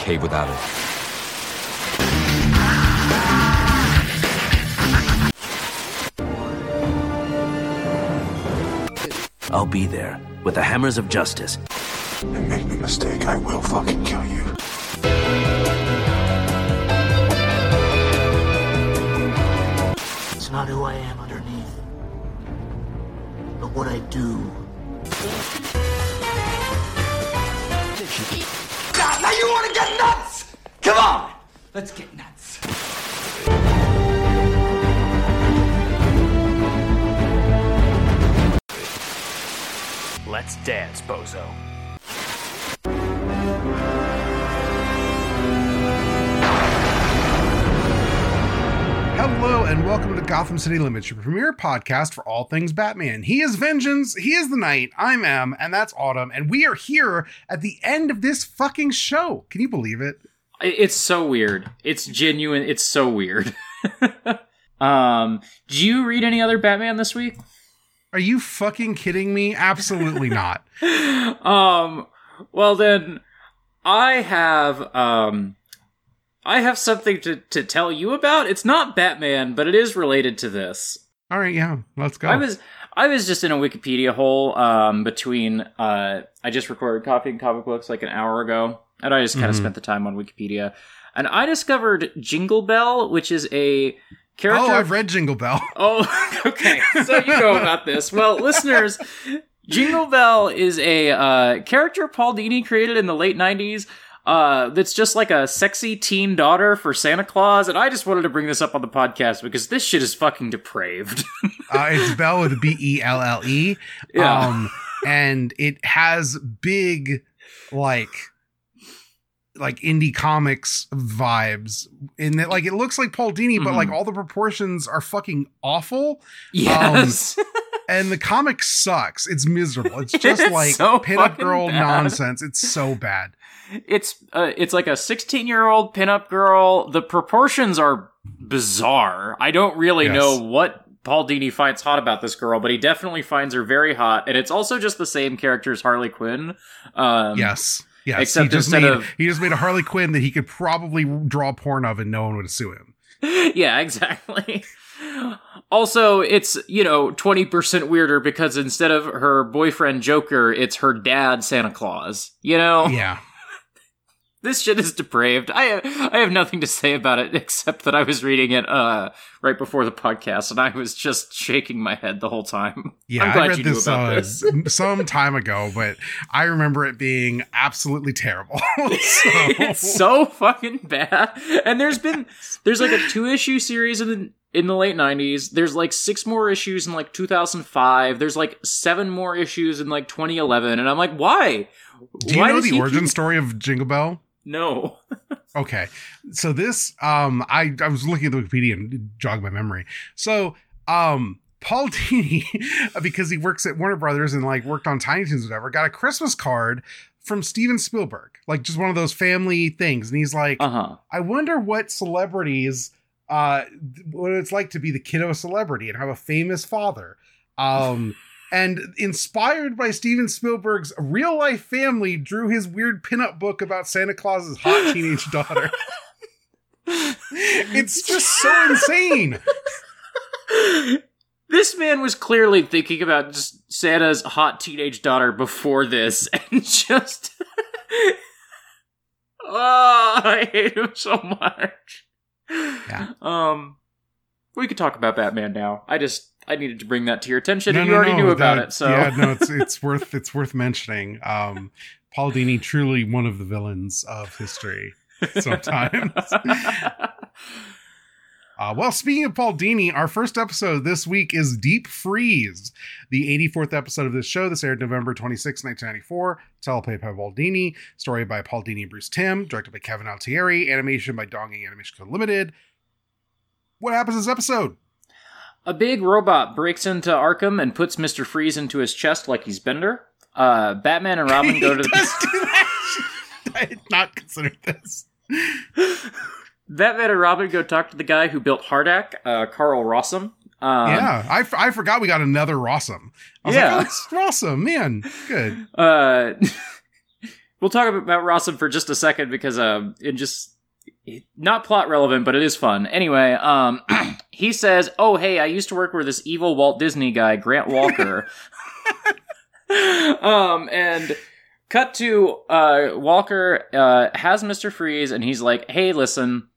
cave without it. I'll be there with the hammers of justice. And make no mistake, I will fucking kill you. It's not who I am underneath, but what I do. God, now you want to get nuts? Come on, let's get nuts. Let's dance, bozo. Hello and welcome to Gotham City Limits, your premier podcast for all things Batman. He is Vengeance, he is the Night, I'm Em, and that's Autumn, and we are here at the end of this fucking show. Can you believe it? It's so weird. It's genuine. It's so weird. um, do you read any other Batman this week? Are you fucking kidding me? Absolutely not. Um, well then, I have um, I have something to to tell you about. It's not Batman, but it is related to this. All right, yeah, let's go. I was I was just in a Wikipedia hole um between uh I just recorded Coffee and Comic Books like an hour ago, and I just kind of Mhm. spent the time on Wikipedia, and I discovered Jingle Bell, which is a character. oh, I've read Jingle Bell. Oh, okay. So you know about this. Well, listeners, Jingle Bell is a uh, character Paul Dini created in the late 90s uh, that's just like a sexy teen daughter for Santa Claus. And I just wanted to bring this up on the podcast because this shit is fucking depraved. Uh, it's Bell with B E L L E. Yeah. Um, and it has big, like, like indie comics vibes in that, like, it looks like Paul Dini, but Mhm. like all the proportions are fucking awful. yes. And the comic sucks. It's miserable. It's just It's like so pinup girl bad. nonsense. It's so bad. It's uh, it's like a 16 year old pinup girl. The proportions are bizarre. I don't really Yes. know what Paul Dini finds hot about this girl, but he definitely finds her very hot. And it's also just the same character as Harley Quinn. Um, Yes. Yes. except he just instead made of- he just made a Harley Quinn that he could probably draw porn of and no one would sue him. yeah, exactly. Also, it's, you know, 20% weirder because instead of her boyfriend Joker, it's her dad Santa Claus. You know? Yeah. This shit is depraved. I I have nothing to say about it except that I was reading it uh right before the podcast and I was just shaking my head the whole time. Yeah, I read this, uh, this. some time ago, but I remember it being absolutely terrible. so, it's so fucking bad. And there's been there's like a two issue series in the in the late 90s. There's like six more issues in like 2005. There's like seven more issues in like 2011 and I'm like, "Why?" do you Why know the origin keep- story of Jingle Bell? No. Okay, so this, um, I I was looking at the Wikipedia and jogged my memory. So, um, Paul Dini, because he works at Warner Brothers and like worked on Tiny Toons, whatever, got a Christmas card from Steven Spielberg, like just one of those family things, and he's like, Uh-huh. I wonder what celebrities uh what it's like to be the kid of a celebrity and have a famous father. Um and inspired by Steven Spielberg's real life family drew his weird pinup book about Santa Claus's hot teenage daughter. it's just so insane. This man was clearly thinking about just Santa's hot teenage daughter before this and just Oh, I hate him so much. Yeah. Um we could talk about Batman now. I just I needed to bring that to your attention No, and you no, already no, knew about that- it, so Yeah, no, it's it's worth it's worth mentioning. Um Paul Dini truly one of the villains of history sometimes. Uh, well, speaking of Paul Dini, our first episode this week is Deep Freeze, the 84th episode of this show. This aired November 26, 1994. Teleplay by Paul Dini, story by Paul Dini and Bruce Timm, directed by Kevin Altieri, animation by Dongyang Animation Co. Limited. What happens in this episode? A big robot breaks into Arkham and puts Mr. Freeze into his chest like he's Bender. Uh, Batman and Robin go to the does do that. I had not considered this. Batman and Robin go talk to the guy who built HARDAC, uh, Carl Rossum. Um, yeah, I, f- I forgot we got another Rossum. I was Yeah. like, oh, it's Rossum, man, good. Uh, we'll talk about Rossum for just a second because um, it just it- not plot relevant, but it is fun. Anyway, um, he says, "Oh, hey, I used to work with this evil Walt Disney guy, Grant Walker." um, and cut to uh, Walker uh, has Mister Freeze, and he's like, "Hey, listen."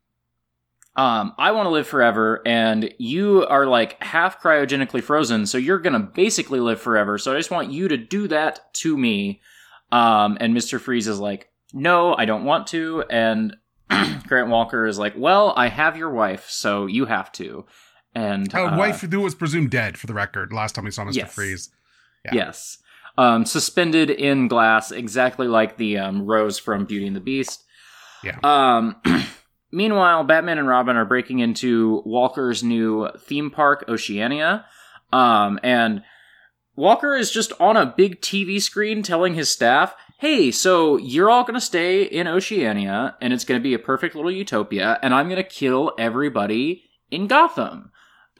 Um, I want to live forever, and you are like half cryogenically frozen, so you're gonna basically live forever. So I just want you to do that to me. Um, and Mr. Freeze is like, no, I don't want to. And Grant Walker is like, well, I have your wife, so you have to. And Uh, uh, wife who was presumed dead for the record. Last time we saw Mr. Yes. Freeze. Yeah. Yes. Um, suspended in glass, exactly like the um, Rose from Beauty and the Beast. Yeah. Um, meanwhile, Batman and Robin are breaking into Walker's new theme park, Oceana. Um, and Walker is just on a big TV screen telling his staff, hey, so you're all going to stay in Oceana, and it's going to be a perfect little utopia, and I'm going to kill everybody in Gotham.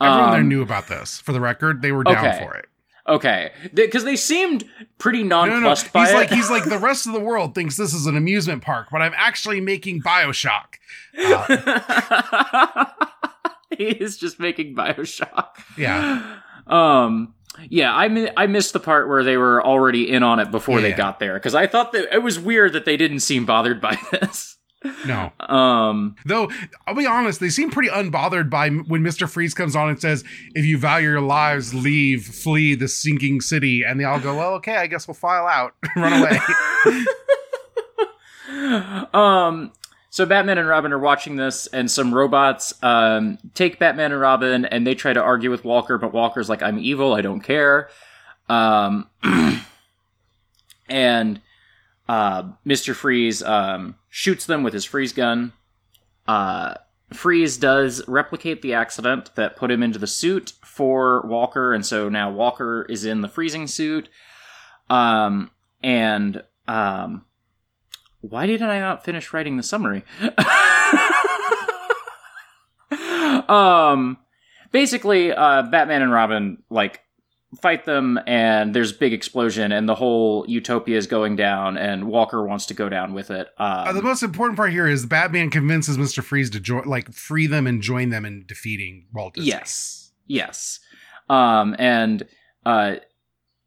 Everyone there Um, knew about this. For the record, they were down okay. for it. Okay, because they seemed pretty No, no, no. nonplussed He's like he's like the rest of the world thinks this is an amusement park, but I'm actually making Bioshock. Uh, he is just making Bioshock. Yeah. Um. Yeah, I mi- I missed the part where they were already in on it before they got there because I thought that it was weird that they didn't seem bothered by this. no, Um. though I'll be honest, they seem pretty unbothered by when Mister Freeze comes on and says, "If you value your lives, leave, flee the sinking city," and they all go, "Well, okay, I guess we'll file out, run away." um so batman and robin are watching this and some robots um take batman and robin and they try to argue with walker but walker's like i'm evil i don't care. Um and uh mr freeze um shoots them with his freeze gun. Uh freeze does replicate the accident that put him into the suit for walker and so now walker is in the freezing suit. Um and um why didn't I not finish writing the summary? um, basically, uh, Batman and Robin like fight them, and there's a big explosion, and the whole utopia is going down, and Walker wants to go down with it. Um, Uh, the most important part here is Batman convinces Mister Freeze to join, like, free them and join them in defeating Walt Disney. Yes. Yes. Um, and uh,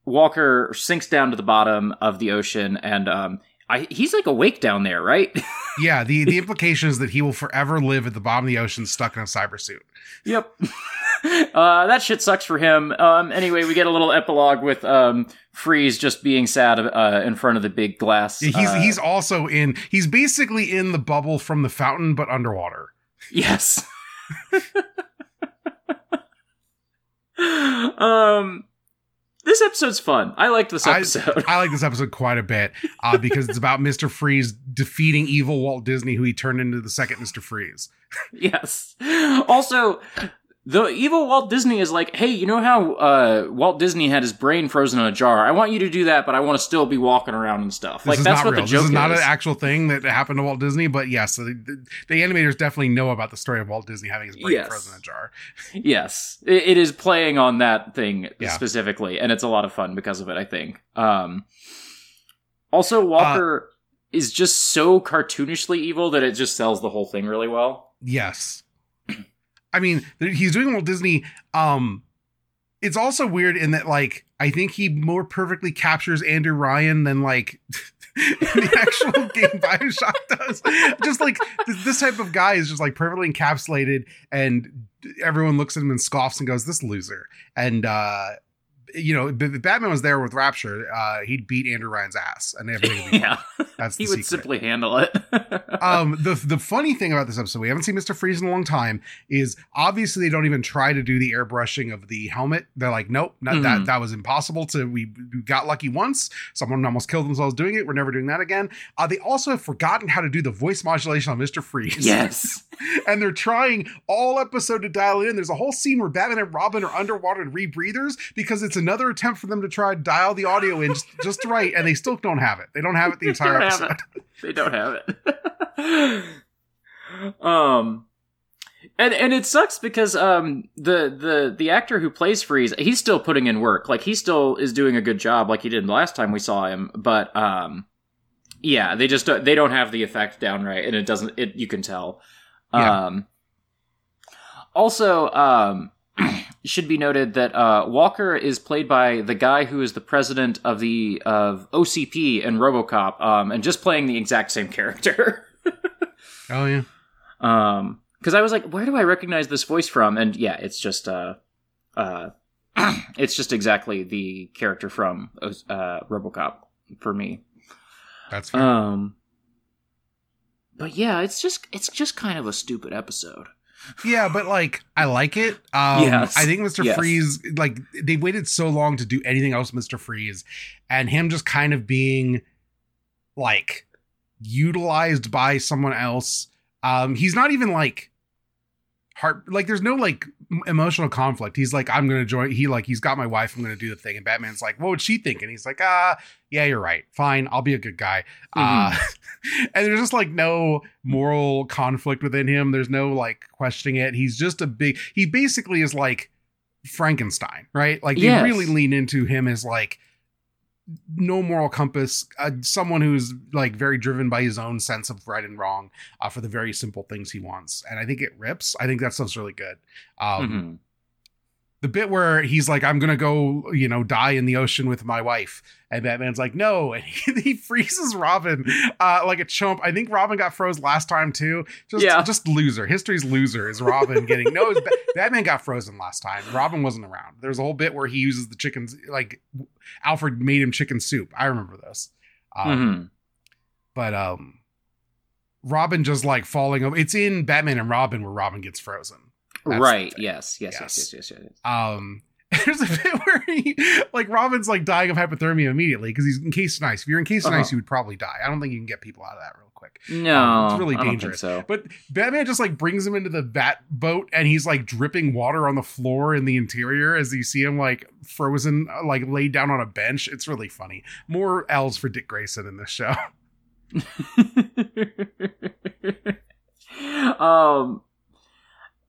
Walker sinks down to the bottom of the ocean, and um, I, he's like awake down there, right? Yeah, the the implication is that he will forever live at the bottom of the ocean, stuck in a cyber suit. Yep. uh, that shit sucks for him. Um, anyway, we get a little epilogue with um, Freeze just being sad uh, in front of the big glass. He's uh, he's also in. He's basically in the bubble from the fountain, but underwater. yes. um, this episode's fun. I liked this I- episode. I like this episode quite a bit uh, because it's about Mister Freeze defeating evil Walt Disney, who he turned into the second Mister Freeze. yes. Also, the evil Walt Disney is like, hey, you know how uh, Walt Disney had his brain frozen in a jar? I want you to do that, but I want to still be walking around and stuff. This like that's what real. the joke this is not is. an actual thing that happened to Walt Disney, but yes, the, the, animators definitely know about the story of Walt Disney having his brain Yes. frozen in a jar. yes, it, it is playing on that thing Yeah. specifically, and it's a lot of fun because of it. I think. Um, also, Walker is just so cartoonishly evil that it just sells the whole thing really well. Yes. I mean, he's doing Walt Disney. Um, it's also weird in that, like, I think he more perfectly captures Andrew Ryan than like the actual game Bioshock does. Just like th- this type of guy is just like perfectly encapsulated, and everyone looks at him and scoffs and goes, "This loser." And uh, you know, Batman was there with Rapture, uh, he'd beat Andrew Ryan's ass, and everything yeah, That's the he would secret. simply handle it. um the the funny thing about this episode we haven't seen mr freeze in a long time is obviously they don't even try to do the airbrushing of the helmet. They're like nope not that Mhm. that was impossible to we, we got lucky once. Someone almost killed themselves doing it. We're never doing that again. Uh they also have forgotten how to do the voice modulation on mr freeze. Yes. and they're trying all episode to dial it in. There's a whole scene where batman and robin are underwater and rebreathers because it's another attempt for them to try to dial the audio in just, just right and they still don't have it they don't have it the entire don't episode. They don't have it. um and and it sucks because um the the the actor who plays Freeze, he's still putting in work. Like he still is doing a good job like he did last time we saw him, but um yeah, they just don't, they don't have the effect down right, and it doesn't. It you can tell. Yeah. Um, also, um, should be noted that uh, Walker is played by the guy who is the president of the of OCP and RoboCop, um, and just playing the exact same character. Oh yeah. um, because I was like, where do I recognize this voice from? And yeah, it's just uh, uh, it's just exactly the character from uh RoboCop for me. That's fair. Um, but yeah, it's just it's just kind of a stupid episode. Yeah, but like I like it. Um Yes. I think Mr. Yes. Freeze like they waited so long to do anything else Mr. Freeze and him just kind of being like utilized by someone else. Um he's not even like heart like there's no like emotional conflict. He's like I'm to join he like he's got my wife I'm to do the thing and Batman's like what would she think? And he's like ah yeah you're right. Fine, I'll be a good guy. Uh and there's just like no moral conflict within him. There's no like questioning it. He's just a big. He basically is like Frankenstein, right? Like they Yes. really lean into him as like no moral compass, uh, someone who's like very driven by his own sense of right and wrong uh, for the very simple things he wants. And I think it rips. I think that stuff's really good. Um, Mhm. The bit where he's like, I'm gonna go, you know, die in the ocean with my wife. And Batman's like, no. And he, he freezes Robin uh, like a chump. I think Robin got froze last time too. Just Yeah. just loser. History's loser is Robin getting no, Ba- Batman got frozen last time. Robin wasn't around. There's a whole bit where he uses the chickens like Alfred made him chicken soup. I remember this. Um, Mhm. but um Robin just like falling over. It's in Batman and Robin where Robin gets frozen. That's right. Yes. Yes. Yes. Yes. Yes. Yes. yes. Um, there's a bit where he, like, Robin's like dying of hypothermia immediately because he's encased in ice. If you're encased in Uh-huh. ice, you would probably die. I don't think you can get people out of that real quick. No, Um, it's really I don't think dangerous. so. But Batman just like brings him into the bat boat and he's like dripping water on the floor in the interior as you see him like frozen, uh, like laid down on a bench. It's really funny. More L's for Dick Grayson in this show. um,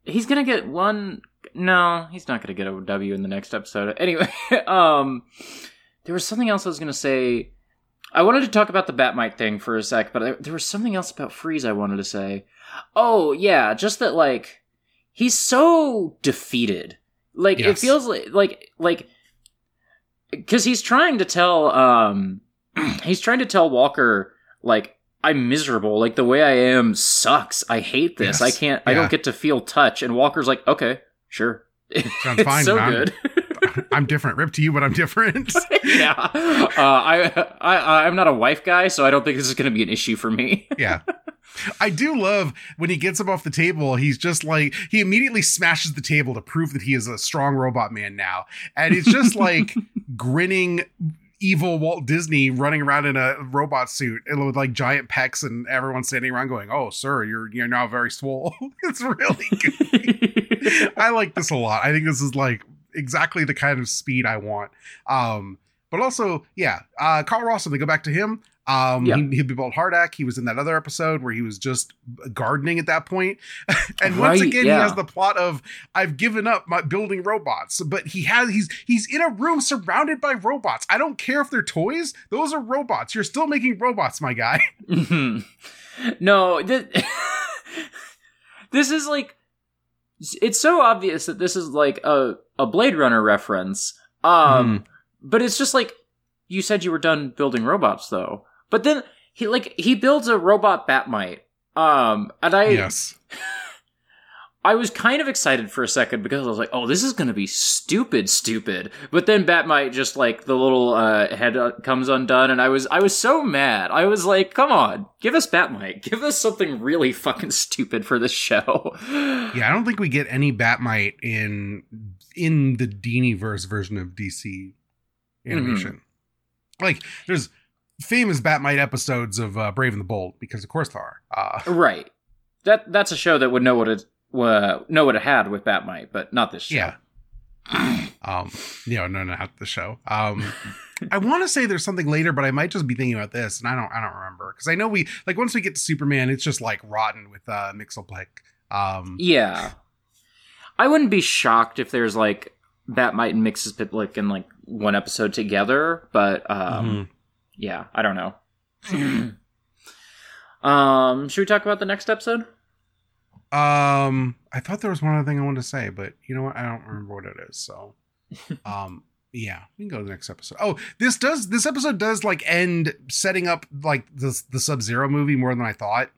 he's gonna get one. No, he's not gonna get a W in the next episode. Anyway, um, there was something else I was gonna say. I wanted to talk about the Batmite thing for a sec, but I, there was something else about Freeze I wanted to say. Oh yeah, just that like he's so defeated. Like it feels like like like because he's trying to tell um he's trying to tell Walker like I'm miserable. Like the way I am sucks. I hate this. Yes. I can't. I don't get to feel touch. And Walker's like, okay, sure. Sounds it's fine, so man. good. I'm different. Rip to you, but I'm different. yeah. Uh, I, I I'm not a wife guy, so I don't think this is going to be an issue for me. Yeah. I do love when he gets up off the table, he's just like, he immediately smashes the table to prove that he is a strong robot man now. And he's just like grinning, evil Walt Disney running around in a robot suit and with like giant pecs and everyone standing around going, Oh, sir, you're you're now very swole. it's really good. I like this a lot. I think this is like exactly the kind of speed I want. Um, but also, yeah, uh, Carl Rossum, they go back to him. Um, Yeah. he, he'd be called HARDAC. He was in that other episode where he was just gardening at that point. and once again, yeah. he has the plot of I've given up my building robots, but he has he's he's in a room surrounded by robots. I don't care if they're toys; those are robots. You're still making robots, my guy. No, th- this is like it's so obvious that this is like a a Blade Runner reference. Um, but it's just like you said you were done building robots though. But then he like he builds a robot Batmite. Um, and I yes, I was kind of excited for a second because I was like, "Oh, this is going to be stupid, stupid." But then Batmite just like the little uh, head uh, comes undone, and I was I was so mad. I was like, "Come on, give us Batmite, give us something really fucking stupid for this show." yeah. I don't think we get any Batmite in in the Dini verse version of DC animation. Like, there's famous Batmite episodes of uh, Brave and the Bold because, of course, there are. Uh, right. That that's a show that would know what it uh, know what it had with Batmite, but not this show. Yeah. um, no, no, not the show. Um, I want to say there's something later, but I might just be thinking about this, and I don't, I don't remember because I know we like once we get to Superman, it's just like rotten with uh Mxyzptlk. Um, Yeah. I wouldn't be shocked if there's like Batmite and Mxyzptlk in like one episode together, but um mhm. Yeah, I don't know. Um, should we talk about the next episode? Um, I thought there was one other thing I wanted to say, but you know what? I don't remember what it is. So, um, yeah, we can go to the next episode. Oh, this does this episode does like end setting up like the the Sub Zero movie more than I thought.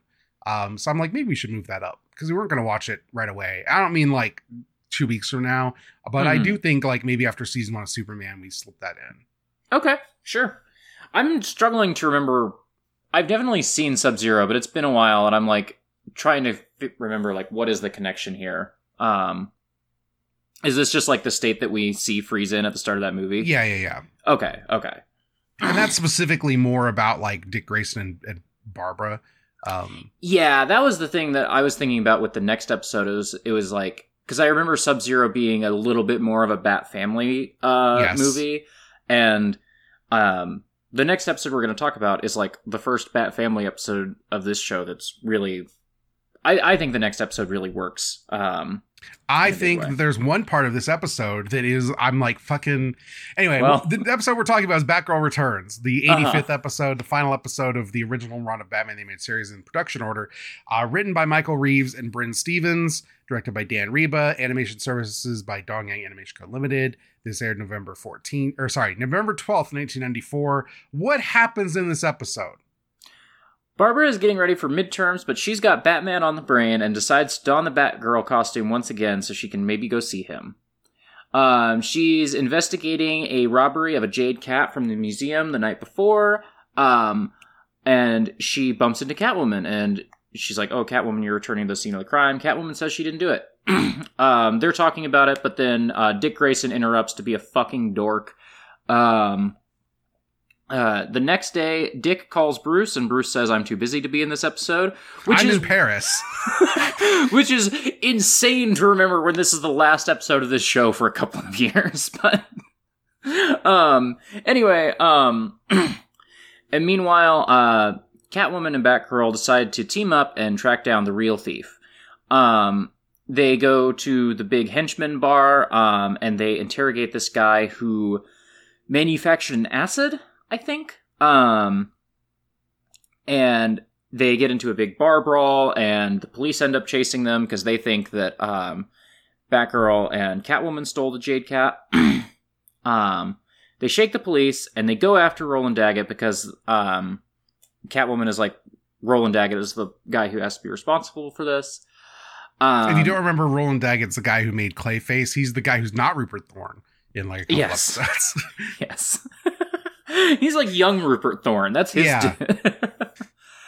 Um, so I'm like maybe we should move that up because we weren't gonna watch it right away. I don't mean like two weeks from now, but I Mhm. do think like maybe after season one of Superman we slip that in. Okay, sure. I'm struggling to remember. I've definitely seen Sub Zero, but it's been a while, and I'm like trying to fi- remember like what is the connection here. Um, is this just like the state that we see Freeze in at the start of that movie? Yeah, yeah, yeah. Okay. Okay. And that's specifically more about like Dick Grayson and, and Barbara. Um, Yeah, that was the thing that I was thinking about with the next episode. It was it was like because I remember Sub Zero being a little bit more of a Bat Family uh, Yes. movie, and um, the next episode we're going to talk about is like the first Bat Family episode of this show. That's really, I, I think the next episode really works. Um, I in a big think way. there's one part of this episode that is I'm like fucking anyway. Well- the episode we're talking about is Batgirl Returns, the Uh-huh. 85th episode, the final episode of the original run of Batman the Animated Series in production order, uh, written by Michael Reaves and Brynne Stephens, directed by Dan Riba, animation services by Dongyang Animation Co. Limited. This aired November 14th, or sorry, November 12th, 1994. What happens in this episode? Barbara is getting ready for midterms, but she's got Batman on the brain and decides to don the Batgirl costume once again so she can maybe go see him. Um, she's investigating a robbery of a jade cat from the museum the night before, um, and she bumps into Catwoman, and she's like, "Oh, Catwoman, you're returning to the scene of the crime." Catwoman says she didn't do it. um, they're talking about it, but then uh, Dick Grayson interrupts to be a fucking dork. Um, uh, the next day, Dick calls Bruce, and Bruce says, "I'm too busy to be in this episode," which I'm is in Paris. which is insane to remember when this is the last episode of this show for a couple of years. But um, anyway, um, and meanwhile, uh, Catwoman and Batgirl decide to team up and track down the real thief. Um, they go to the big henchman bar, um, and they interrogate this guy who manufactured an acid, I think. Um, and they get into a big bar brawl, and the police end up chasing them because they think that um, Batgirl and Catwoman stole the Jade Cat. um, they shake the police, and they go after Roland Daggett because um, Catwoman is like, Roland Daggett is the guy who has to be responsible for this. Um, if you don't remember, Roland Daggett's the guy who made Clayface. He's the guy who's not Rupert Thorne in like a couple Yes. episodes. Yes. He's like young Rupert Thorne. That's his. Yeah.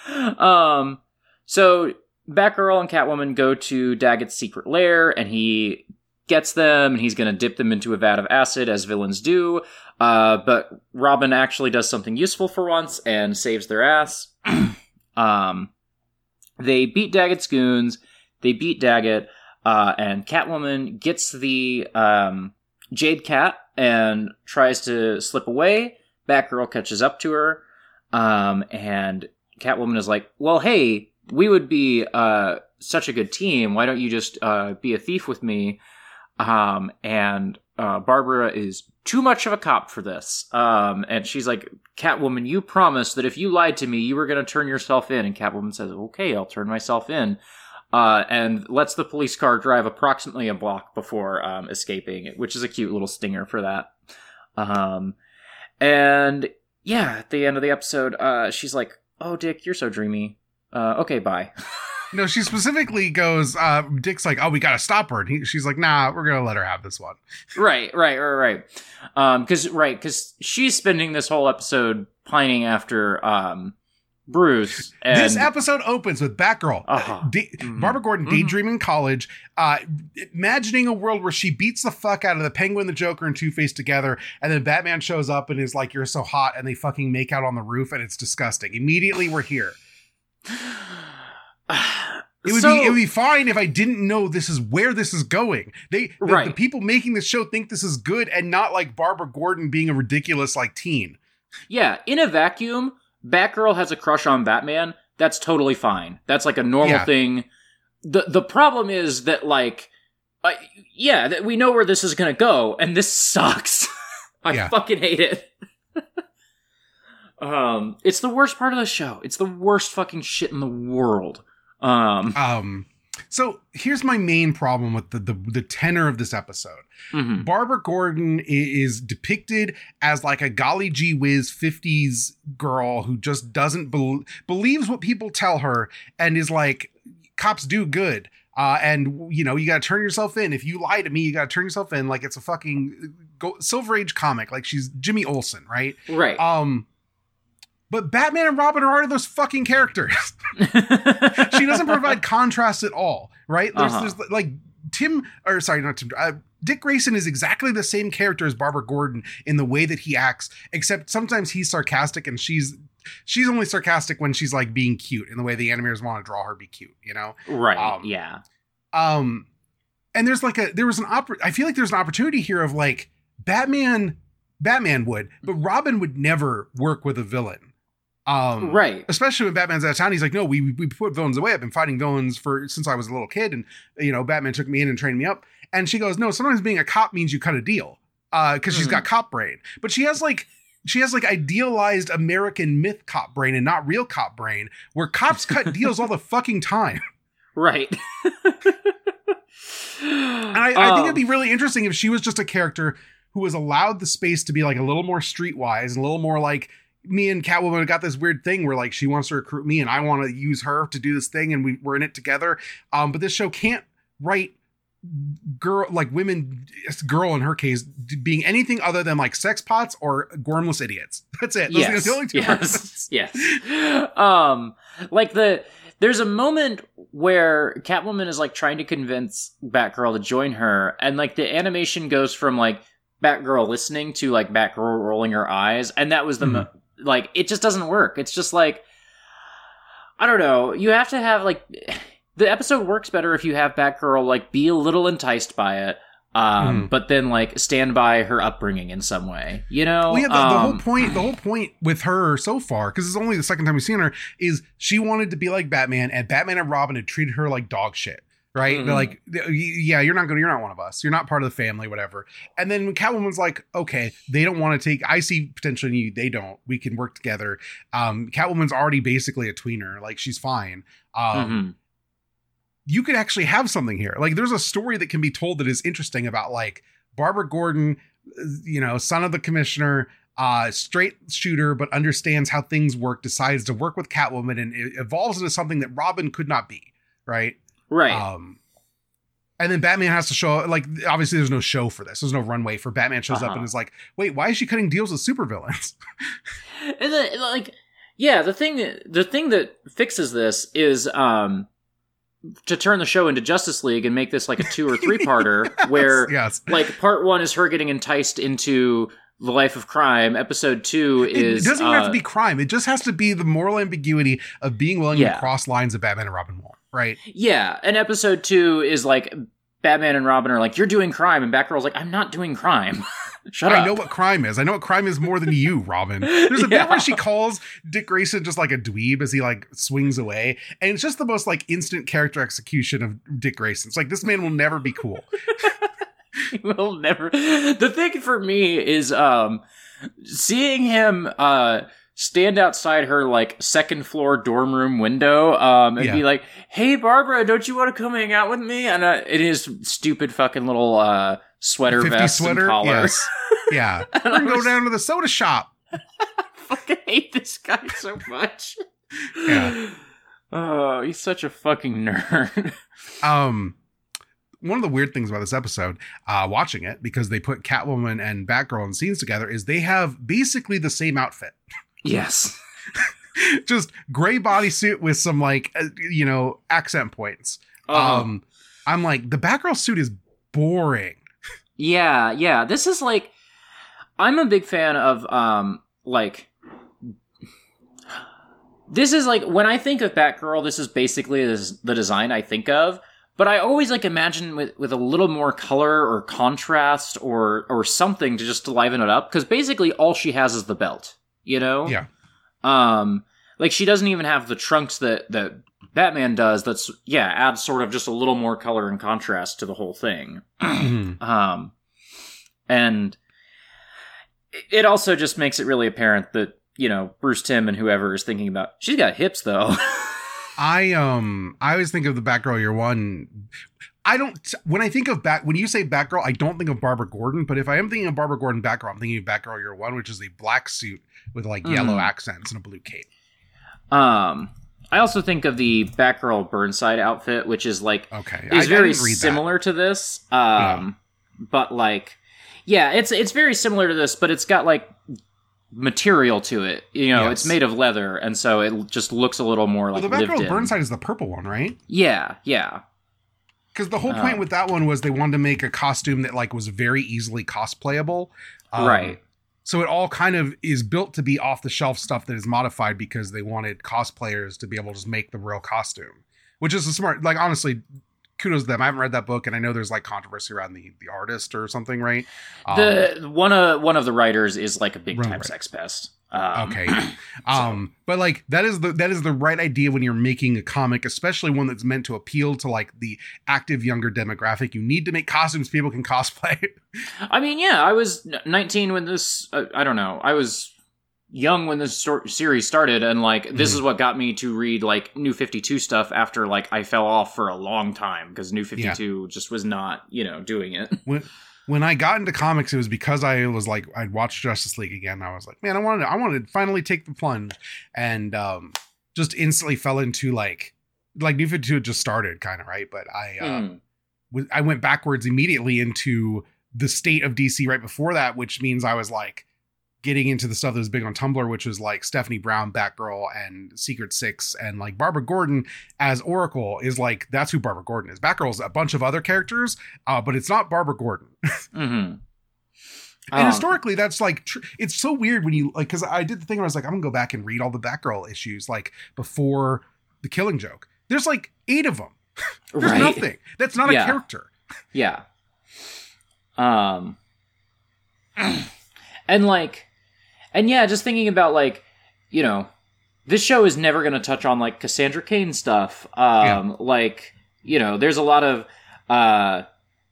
um. So Batgirl and Catwoman go to Daggett's secret lair, and he gets them, and he's going to dip them into a vat of acid, as villains do. Uh, but Robin actually does something useful for once and saves their ass. um, they beat Daggett's goons. They beat Daggett, uh, and Catwoman gets the um, Jade Cat and tries to slip away. Batgirl catches up to her, um, and Catwoman is like, "Well, hey, we would be uh, such a good team. Why don't you just uh, be a thief with me?" Um, and uh, Barbara is too much of a cop for this. Um, and she's like, "Catwoman, you promised that if you lied to me, you were going to turn yourself in." And Catwoman says, "Okay, I'll turn myself in." Uh, and lets the police car drive approximately a block before um, escaping, which is a cute little stinger for that. Um, and yeah, at the end of the episode, uh, she's like, "Oh, Dick, you're so dreamy. Uh, okay, bye." no, she specifically goes. Uh, Dick's like, "Oh, we gotta stop her," and he, she's like, "Nah, we're gonna let her have this one." right, right, right, right. Um, because right, because she's spending this whole episode pining after um Bruce. And, this episode opens with Batgirl, Uh-huh. Da- Mhm. Barbara Gordon Mhm. daydreaming college, uh, imagining a world where she beats the fuck out of the Penguin, the Joker, and Two Face together, and then Batman shows up and is like, "You're so hot," and they fucking make out on the roof, and it's disgusting. Immediately, we're here. It would So- be it would be fine if I didn't know this is where this is going. They the, Right. the people making this show think this is good and not like Barbara Gordon being a ridiculous like teen. Yeah, in a vacuum, Batgirl has a crush on Batman. That's totally fine. That's like a normal Yeah. thing. the The problem is that like, uh, yeah, that we know where this is gonna go, and this sucks. I Yeah. fucking hate it. Um, it's the worst part of the show. It's the worst fucking shit in the world. Um, Um, so here's my main problem with the the, the tenor of this episode. mhm. Barbara Gordon is depicted as like a golly gee whiz 50s girl who just doesn't bel believes what people tell her and is like, cops do good. Uh, and you know, you got to turn yourself in. If you lie to me, you got to turn yourself in. Like it's a fucking go- Silver Age comic. Like she's Jimmy Olsen, right? Right. Um, but Batman and Robin are already those fucking characters. she doesn't provide contrast at all, right? There's, Uh-huh. there's like Tim, or sorry, not Tim. Uh, Dick Grayson is exactly the same character as Barbara Gordon in the way that he acts, except sometimes he's sarcastic and she's she's only sarcastic when she's like being cute in the way the animators want to draw her be cute, you know. right. um, yeah. Um, and there's like a there was an oppor- I feel like there's an opportunity here of like Batman, Batman would, but Robin would never work with a villain. Um, Right. especially when Batman's out of town. He's like, no, we we put villains away. I've been fighting villains for since I was a little kid, and you know, Batman took me in and trained me up. And she goes, no, sometimes being a cop means you cut a deal, uh, because she's got cop brain. But she has like she has like idealized American myth cop brain and not real cop brain, where cops cut deals all the fucking time. Right. And I, I think Um, it'd be really interesting if she was just a character who was allowed the space to be like a little more streetwise and a little more like me and Catwoman got this weird thing where like she wants to recruit me and I want to use her to do this thing and we, we're in it together. Um, but this show can't write girl like women girl in her case being anything other than like sex pots or gormless idiots. That's it. Those are yes, the only two yes, yes. Um, like the there's a moment where Catwoman is like trying to convince Batgirl to join her, and like the animation goes from like Batgirl listening to like Batgirl rolling her eyes, and that was the mo- like it just doesn't work. It's just like I don't know. You have to have like the episode works better if you have Batgirl like be a little enticed by it. Um, Mhm. but then like stand by her upbringing in some way, you know. Well, yeah, the, the whole Um, point, the whole point with her so far, because it's only the second time we've seen her, is she wanted to be like Batman, and Batman and Robin had treated her like dog shit. Right? Mhm. They're like, yeah, you're not gonna, you're not one of us. You're not part of the family, whatever. And then when Catwoman's like, okay, they don't want to take. I see potential in you. They don't. We can work together. Um, Catwoman's already basically a tweener. Like she's fine. Um, mhm. you could actually have something here. Like there's a story that can be told that is interesting about like Barbara Gordon, uh, you know, son of the commissioner, uh, straight shooter, but understands how things work, decides to work with Catwoman, and it evolves into something that Robin could not be, right? Right. Um, and then Batman has to show like obviously there's no show for this. There's no runway for Batman shows up Uh-huh. and is like, wait, why is she cutting deals with supervillains? And then, like, yeah, the thing the thing that fixes this is um to turn the show into Justice League and make this like a two or three parter where yes. like part one is her getting enticed into the life of crime. Episode two is it doesn't even have uh, to be crime. It just has to be the moral ambiguity of being willing Yeah. to cross lines of Batman and Robin won't, right? Yeah, and episode two is like Batman and Robin are like, "You're doing crime," and Batgirl's like, "I'm not doing crime." Shut up. I up. know what crime is. I know what crime is more than you, Robin. There's a bit where she calls Dick Grayson just like a dweeb as he like swings away, and it's just the most like instant character execution of Dick Grayson. It's like this man will never be cool. He will never the thing for me is um seeing him uh stand outside her like second floor dorm room window um and Yeah. be like hey barbara don't you want to come hang out with me and uh, it is stupid fucking little uh sweater vest sweater, and collar yes, yeah. We're I gonna go down to the soda shop. fucking hate this guy so much Yeah. oh he's such a fucking nerd Um, one of the weird things about this episode, uh, watching it because they put Catwoman and Batgirl in scenes together, is they have basically the same outfit. Yes just gray bodysuit with some like uh, you know accent points. Uh-huh. Um, I'm like the Batgirl suit is boring. Yeah, yeah. This is like I'm a big fan of um like this is like when I think of Batgirl, this is basically the design I think of. But I always like imagine with with a little more color or contrast or or something to just to liven it up because basically all she has is the belt, you know? Yeah. Um, like she doesn't even have the trunks that that Batman does. That's yeah, adds sort of just a little more color and contrast to the whole thing. um, and it also just makes it really apparent that you know Bruce Timm and whoever is thinking about. She's got hips though. I um I always think of the Batgirl Year One. I don't when I think of Bat when you say Batgirl, I don't think of Barbara Gordon. But if I am thinking of Barbara Gordon Batgirl, I'm thinking of Batgirl Year One, which is a black suit with like yellow Mhm. accents and a blue cape. um, I also think of the Batgirl Burnside outfit, which is like Okay, I- I is very didn't read that. similar to this. Um, but like, yeah, it's it's very similar to this, but it's got like material to it. You know, Yes. it's made of leather, and so it just looks a little more Well, like the Batgirl. Burnside is the purple one, right? Yeah, yeah, Because the whole point Oh. with that one was they wanted to make a costume that like was very easily cosplayable. Um, right. So it all kind of is built to be off the shelf stuff that is modified because they wanted cosplayers to be able to just make the real costume, which is a smart. Like honestly, kudos to them. I haven't read that book, and I know there's like controversy around the the artist or something, right? Um, The one of one of the writers is like a big time right. sex pest. Um, okay um but like that is the that is the right idea when you're making a comic especially one that's meant to appeal to like the active younger demographic you need to make costumes people can cosplay I mean, yeah, I was 19 when this. Uh, I don't know. I was young when this stor- series started, and like this Mhm. is what got me to read like New 52 stuff after like I fell off for a long time because New 52 just was not you know doing it. when when I got into comics, it was because I was like I'd watched Justice League again. I was like, man, I wanted to, I wanted to finally take the plunge, and um, just instantly fell into like like New Fifty Two had just started, kind of right. But I uh, Mm. was I went backwards immediately into the state of DC right before that, which means I was like getting into the stuff that was big on Tumblr, which was like Stephanie Brown, Batgirl, and Secret Six, and like Barbara Gordon as Oracle is like that's who Barbara Gordon is. Batgirl's a bunch of other characters, uh, but it's not Barbara Gordon. hmm And historically, that's like tr- it's so weird when you like because I did the thing where I was like, I'm gonna go back and read all the Batgirl issues like before the Killing Joke. There's like eight of them. There's right? nothing. That's not Yeah. a character. Yeah. Um and like and yeah, just thinking about like, you know, this show is never going to touch on like Cassandra Cain stuff. Um like, you know, there's a lot of uh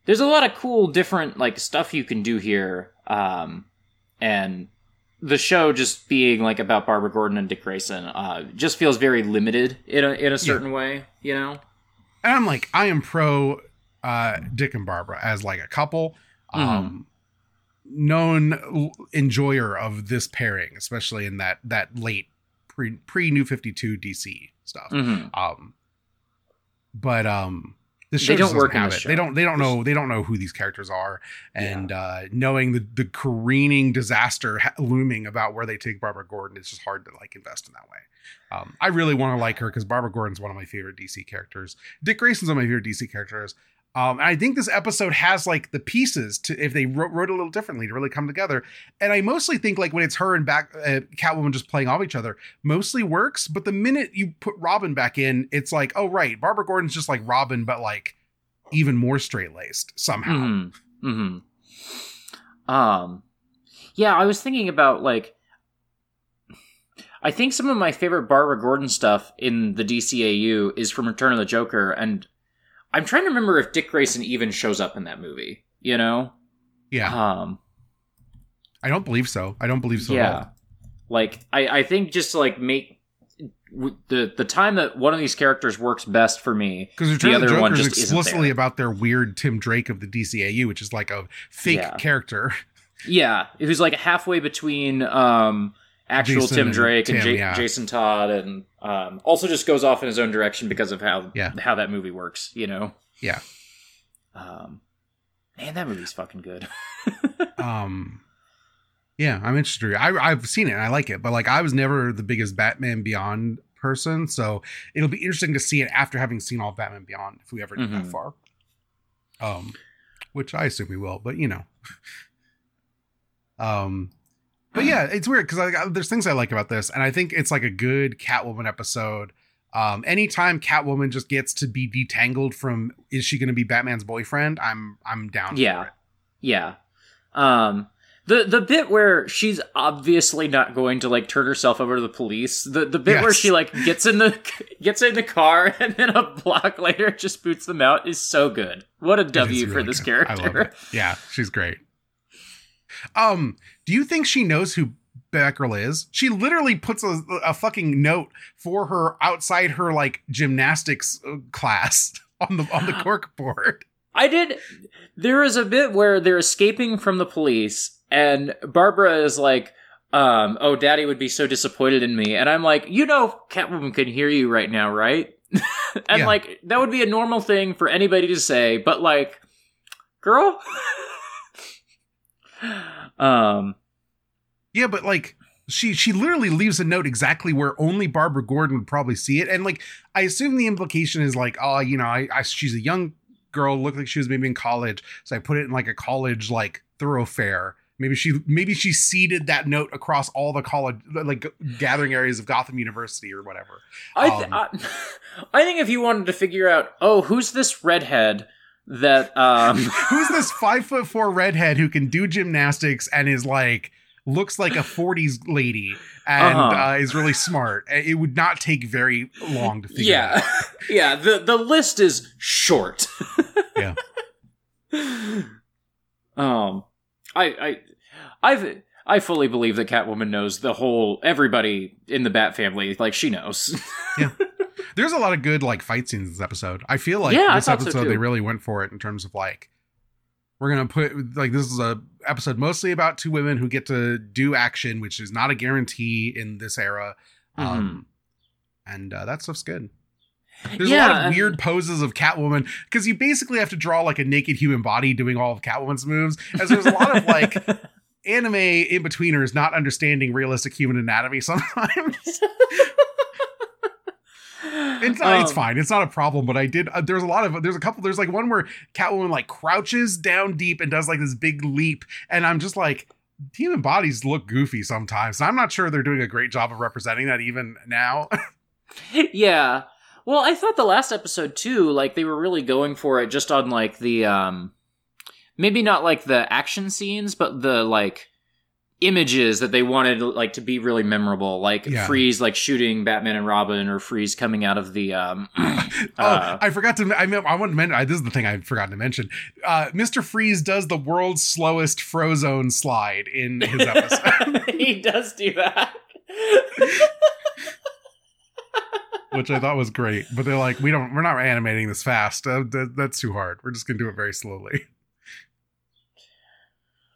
there's a lot of cool different like stuff you can do here. Um and the show just being like about Barbara Gordon and Dick Grayson uh just feels very limited in a in a certain way, you know. And I'm like, I am pro uh Dick and Barbara as like a couple. Um known enjoyer of this pairing, especially in that that late pre pre New 52 DC stuff. Mhm. Um but um this They don't work have it. They don't they don't know they don't know who these characters are and uh knowing the the careening disaster ha- looming about where they take Barbara Gordon it's just hard to like invest in that way. Um I really want to like her cuz Barbara Gordon's one of my favorite DC characters. Dick Grayson's one of my favorite DC characters. Um, and I think this episode has like the pieces to if they wrote, wrote a little differently to really come together. And I mostly think like when it's her and back uh, Catwoman just playing off each other, mostly works. But the minute you put Robin back in, it's like, oh right, Barbara Gordon's just like Robin, but like even more straight laced somehow. Mm-hmm. Mm-hmm. Um, yeah, I was thinking about like, I think some of my favorite Barbara Gordon stuff in the DCAU is from Return of the Joker, and I'm trying to remember if Dick Grayson even shows up in that movie. You know? Yeah, Um, I don't believe so. I don't believe so. at yeah. all. Like, I I think just to like make w- the the time that one of these characters works best for me, Because the other Joker one is just explicitly about their weird Tim Drake of the DCAU, which is like a fake Yeah. character. Yeah, who's like halfway between um actual Jason Tim Drake and, Tim, Ja- yeah. Jason Todd, and um, also just goes off in his own direction because of how Yeah. how that movie works. You know. Yeah. Um, man, that movie's fucking good. um yeah i'm interested I, i've seen it and i like it but like i was never the biggest batman beyond person so it'll be interesting to see it after having seen all batman beyond if we ever get that Mhm. far um which i assume we will but you know um but yeah it's weird because I, there's things i like about this and i think it's like a good catwoman episode um anytime catwoman just gets to be detangled from is she going to be batman's boyfriend i'm i'm down for Yeah. it. yeah. Um, the the bit where she's obviously not going to like turn herself over to the police. The the bit where she like gets in the gets in the car and then a block later just boots them out is so good. What a W is for really this good. I love character. Yeah, she's great. Um, do you think she knows who Batgirl is. She literally puts a, a fucking note for her outside her like gymnastics uh, class on the on the cork board. I did. There is a bit where they're escaping from the police, and Barbara is like, um, "Oh, Daddy would be so disappointed in me," and I'm like, "You know, Catwoman can hear you right now, right?" and Yeah. like that would be a normal thing for anybody to say, but like, girl, um, Yeah, but like she she literally leaves a note exactly where only Barbara Gordon would probably see it, and like I assume the implication is like, oh, you know, I, I she's a young girl, looked like she was maybe in college, so I put it in like a college like thoroughfare. Maybe she maybe she seeded that note across all the college like gathering areas of Gotham University or whatever. I, th- Um, I, I think if you wanted to figure out, oh, who's this redhead that um Who's this five foot four redhead who can do gymnastics and is like looks like a 40s lady and Uh-huh. uh, is really smart? It would not take very long to figure yeah out. yeah the the list is short Yeah. um i i i've i fully believe that catwoman knows the whole everybody in the bat family like she knows yeah. There's a lot of good like fight scenes in this episode. I feel like Yeah, this thought so, episode they really went for it in terms of like we're gonna put like this is a episode mostly about two women who get to do action, which is not a guarantee in this era. Um and uh, that stuff's good. There's a lot of and- weird poses of Catwoman because you basically have to draw like a naked human body doing all of Catwoman's moves. As there's a lot of like anime in betweeners not understanding realistic human anatomy sometimes. It's not, it's Um, fine. It's not a problem. But I did. Uh, there's a lot of. There's a couple. There's like one where Catwoman like crouches down deep and does like this big leap, and I'm just like, human bodies look goofy sometimes. And I'm not sure they're doing a great job of representing that even now. yeah well i thought the last episode too like they were really going for it just on like the um maybe not like the action scenes but the like images that they wanted like to be really memorable like Yeah. freeze like shooting batman and robin or freeze coming out of the um oh, uh, I forgot to. I mean, I want to mention. I, this is the thing I forgot to mention. Uh, Mr. Freeze does the world's slowest Frozone slide in his episode, he does do that which I thought was great. But they're like, we don't. We're not animating this fast. Uh, that, that's too hard. We're just gonna do it very slowly.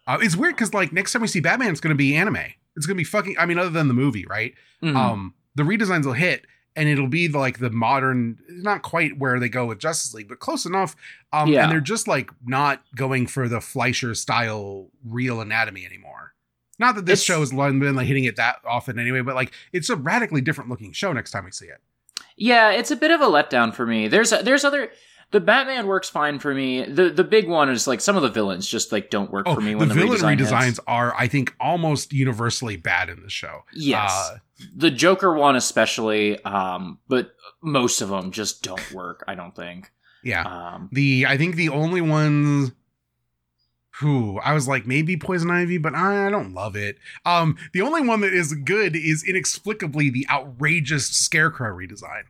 Uh, it's weird because like next time we see Batman, it's gonna be anime. It's gonna be fucking. I mean, other than the movie, right? Mhm. Um, the redesigns will hit, and it'll be the, like the modern, not quite where they go with Justice League, but close enough. Um, Yeah. and they're just like not going for the Fleischer style real anatomy anymore. Not that this It's- show has been like hitting it that often anyway, but like it's a radically different looking show next time we see it. Yeah, it's a bit of a letdown for me. There's there's other the Batman works fine for me. The the big one is like some of the villains just like don't work Oh, for me the when the, villain redesign redesigns hits. are, I think, almost universally bad in the show. Yes. Uh, the Joker one especially, um, but most of them just don't work. I don't think. yeah. Um, The I think the only ones who I was like maybe Poison Ivy, but I, I don't love it. Um, the only one that is good is inexplicably the outrageous Scarecrow redesign,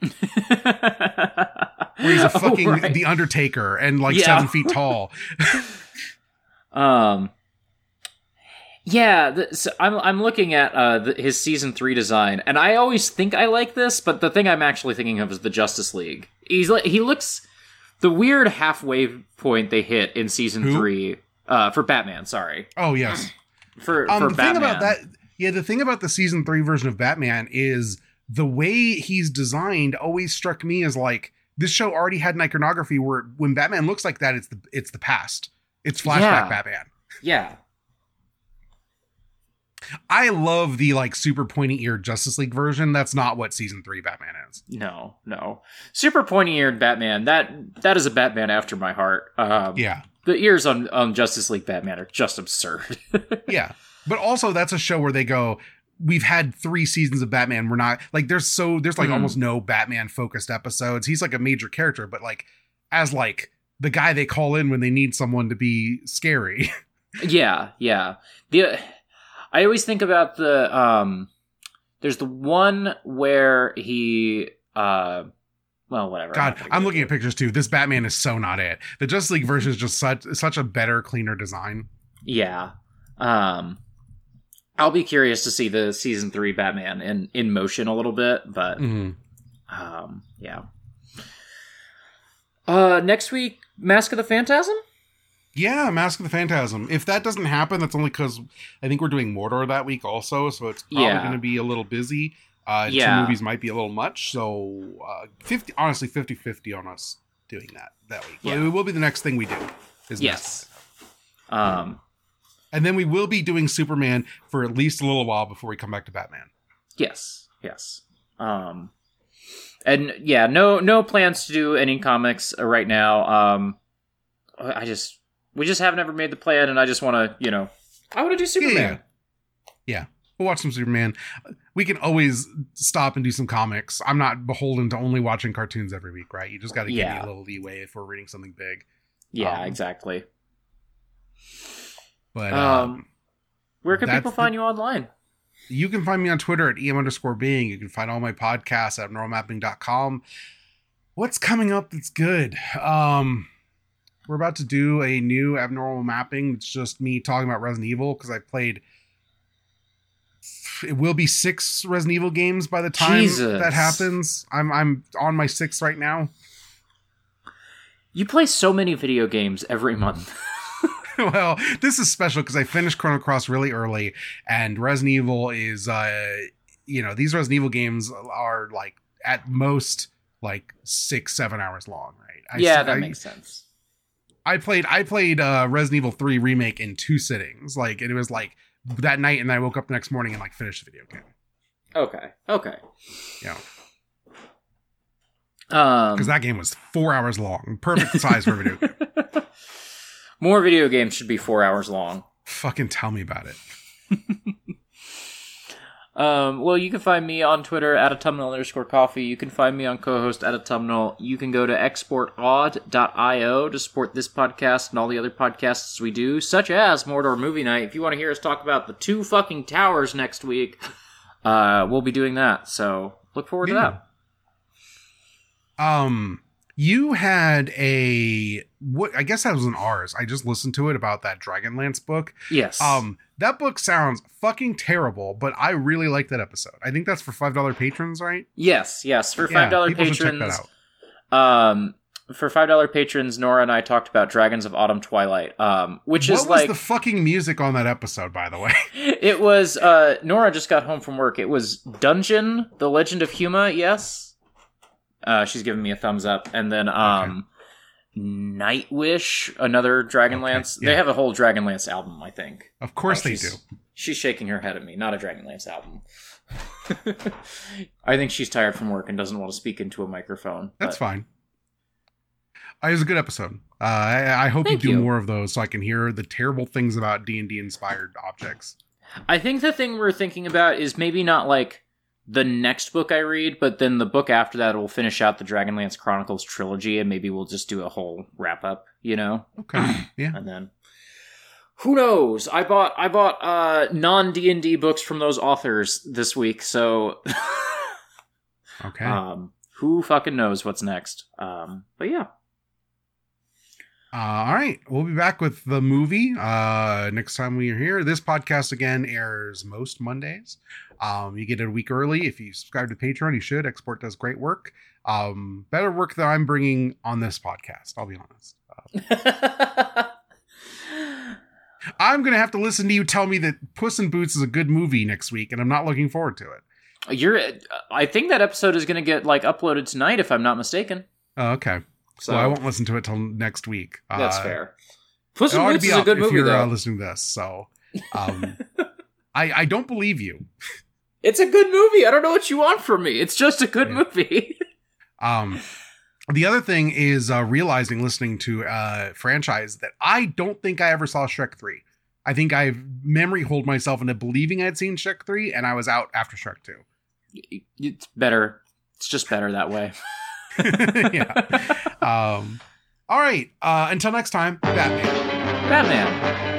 where he's a Oh, fucking right. the Undertaker and like Yeah. seven feet tall. Um. Yeah, the, so I'm I'm looking at uh the, his season three design, and I always think I like this, but the thing I'm actually thinking of is the Justice League. He's like he looks the weird halfway point they hit in season Who? three uh for Batman. Sorry Oh yes. for Um, for the Batman. thing about that, yeah, the thing about the season three version of Batman is the way he's designed always struck me as like this show already had an iconography where when Batman looks like that, it's the it's the past. It's flashback Yeah. Batman. Yeah, I love the like super pointy eared Justice League version. That's not what season three Batman is. no, no, super pointy eared Batman. That that is a Batman after my heart. Um, Yeah, the ears on on Justice League Batman are just absurd. yeah. But also, that's a show where they go. We've had three seasons of Batman. We're not like there's so there's like Mhm. almost no Batman focused episodes. He's like a major character, but like as like the guy they call in when they need someone to be scary. Yeah, yeah. The I always think about the um there's the one where he uh well whatever. God, I'm go looking at pictures too. This Batman is so not it. The Justice League version is just such such a better, cleaner design. Yeah. Um I'll be curious to see the season three Batman in in motion a little bit, but Mhm. um, yeah. Uh, next week, Mask of the Phantasm. Yeah, Mask of the Phantasm. If that doesn't happen, that's only because I think we're doing Mordor that week also, so it's probably Yeah. going to be a little busy. Uh, Yeah. Two movies might be a little much, so uh, 50, honestly, 50-50 on us doing that that week. Yeah. It will be the next thing we do. Is Yes. Um. And then we will be doing Superman for at least a little while before we come back to Batman. Yes. Yes. Um. And yeah, no no plans to do any comics uh, right now. Um. I just we just haven't ever made the plan, and I just want to you know I want to do Superman. Yeah. Yeah. We'll watch some Superman. We can always stop and do some comics. I'm not beholden to only watching cartoons every week, right? You just got to give me Yeah. a little leeway if we're reading something big. Yeah, Um, exactly. But Um, um, Where can people the- find you online? you can find me on Twitter at em underscore being. You can find all my podcasts at neuromapping.com. What's coming up that's good? Um, we're about to do a new abnormal mapping. It's just me talking about Resident Evil because I played. It will be six Resident Evil games by the time Jesus. that happens. I'm I'm on my sixth right now. You play so many video games every month. well, this is special because I finished Chrono Cross really early, and Resident Evil is, uh, you know, these Resident Evil games are like at most like six, seven hours long, right? I, yeah, that I, makes sense. I played, I played uh, Resident Evil Three remake in two sittings, like, and it was like that night, and I woke up the next morning and like finished the video game. Okay. Okay. Yeah, Um, because that game was four hours long, perfect size for a video. more video games should be four hours long. Fucking tell me about it. Um, well, you can find me on Twitter at autumnal underscore coffee. You can find me on co-host at autumnal. You can go to exportaud.io to support this podcast and all the other podcasts we do, such as Mordor Movie Night. If you want to hear us talk about the two fucking towers next week, uh, we'll be doing that. So look forward to that. Um, you had a what? I guess that was an ours. I just listened to it about that Dragonlance book. Yes. Um, that book sounds fucking terrible, but I really like that episode. I think that's for five dollar patrons, right? Yes. Yes. For five dollar check patrons. Um, for five dollar patrons, Nora and I talked about Dragons of Autumn Twilight. Um, which What is was like the fucking music on that episode, by the way? it was uh Nora just got home from work. It was Dungeon, The Legend of Huma, yes. Uh she's giving me a thumbs up. And then um Nightwish, another Dragonlance. Okay, They have a whole Dragonlance album, I think. of course Oh, they do. she's- She's shaking her head at me. Not a Dragonlance album. I think she's tired from work and doesn't want to speak into a microphone. That's but- fine. Uh, it was a good episode. Uh, I, I hope Thank you do you. more of those so I can hear the terrible things about D and D inspired objects. I think the thing we're thinking about is maybe not like the next book I read, but then the book after that will finish out the Dragonlance Chronicles trilogy, and maybe we'll just do a whole wrap up, you know? Okay, yeah. And then who knows? I bought I bought uh non D and D books from those authors this week, so Okay. um who fucking knows what's next? Um but yeah. Uh, all right, we'll be back with the movie uh, next time we are here. This podcast again airs most Mondays. Um, you get it a week early if you subscribe to Patreon. You should. Export does great work. Um, better work than I'm bringing on this podcast. I'll be honest. Uh, I'm gonna have to listen to you tell me that Puss in Boots is a good movie next week, and I'm not looking forward to it. You're I think that episode is gonna get like uploaded tonight if I'm not mistaken. Oh, okay, so, So I won't listen to it till next week. That's Uh, fair. Puss in Boots is a good if movie you're though. uh, listening to this. So, um, I I don't believe you. It's a good movie. I don't know what you want from me. It's just a good Yeah. movie. Um, the other thing is uh, realizing listening to uh franchise that I don't think I ever saw Shrek three. I think I memory hold myself into believing I'd seen Shrek three, and I was out after Shrek two. it's better. It's just better that way. yeah. Um. All right. Uh. Until next time. Batman. Batman.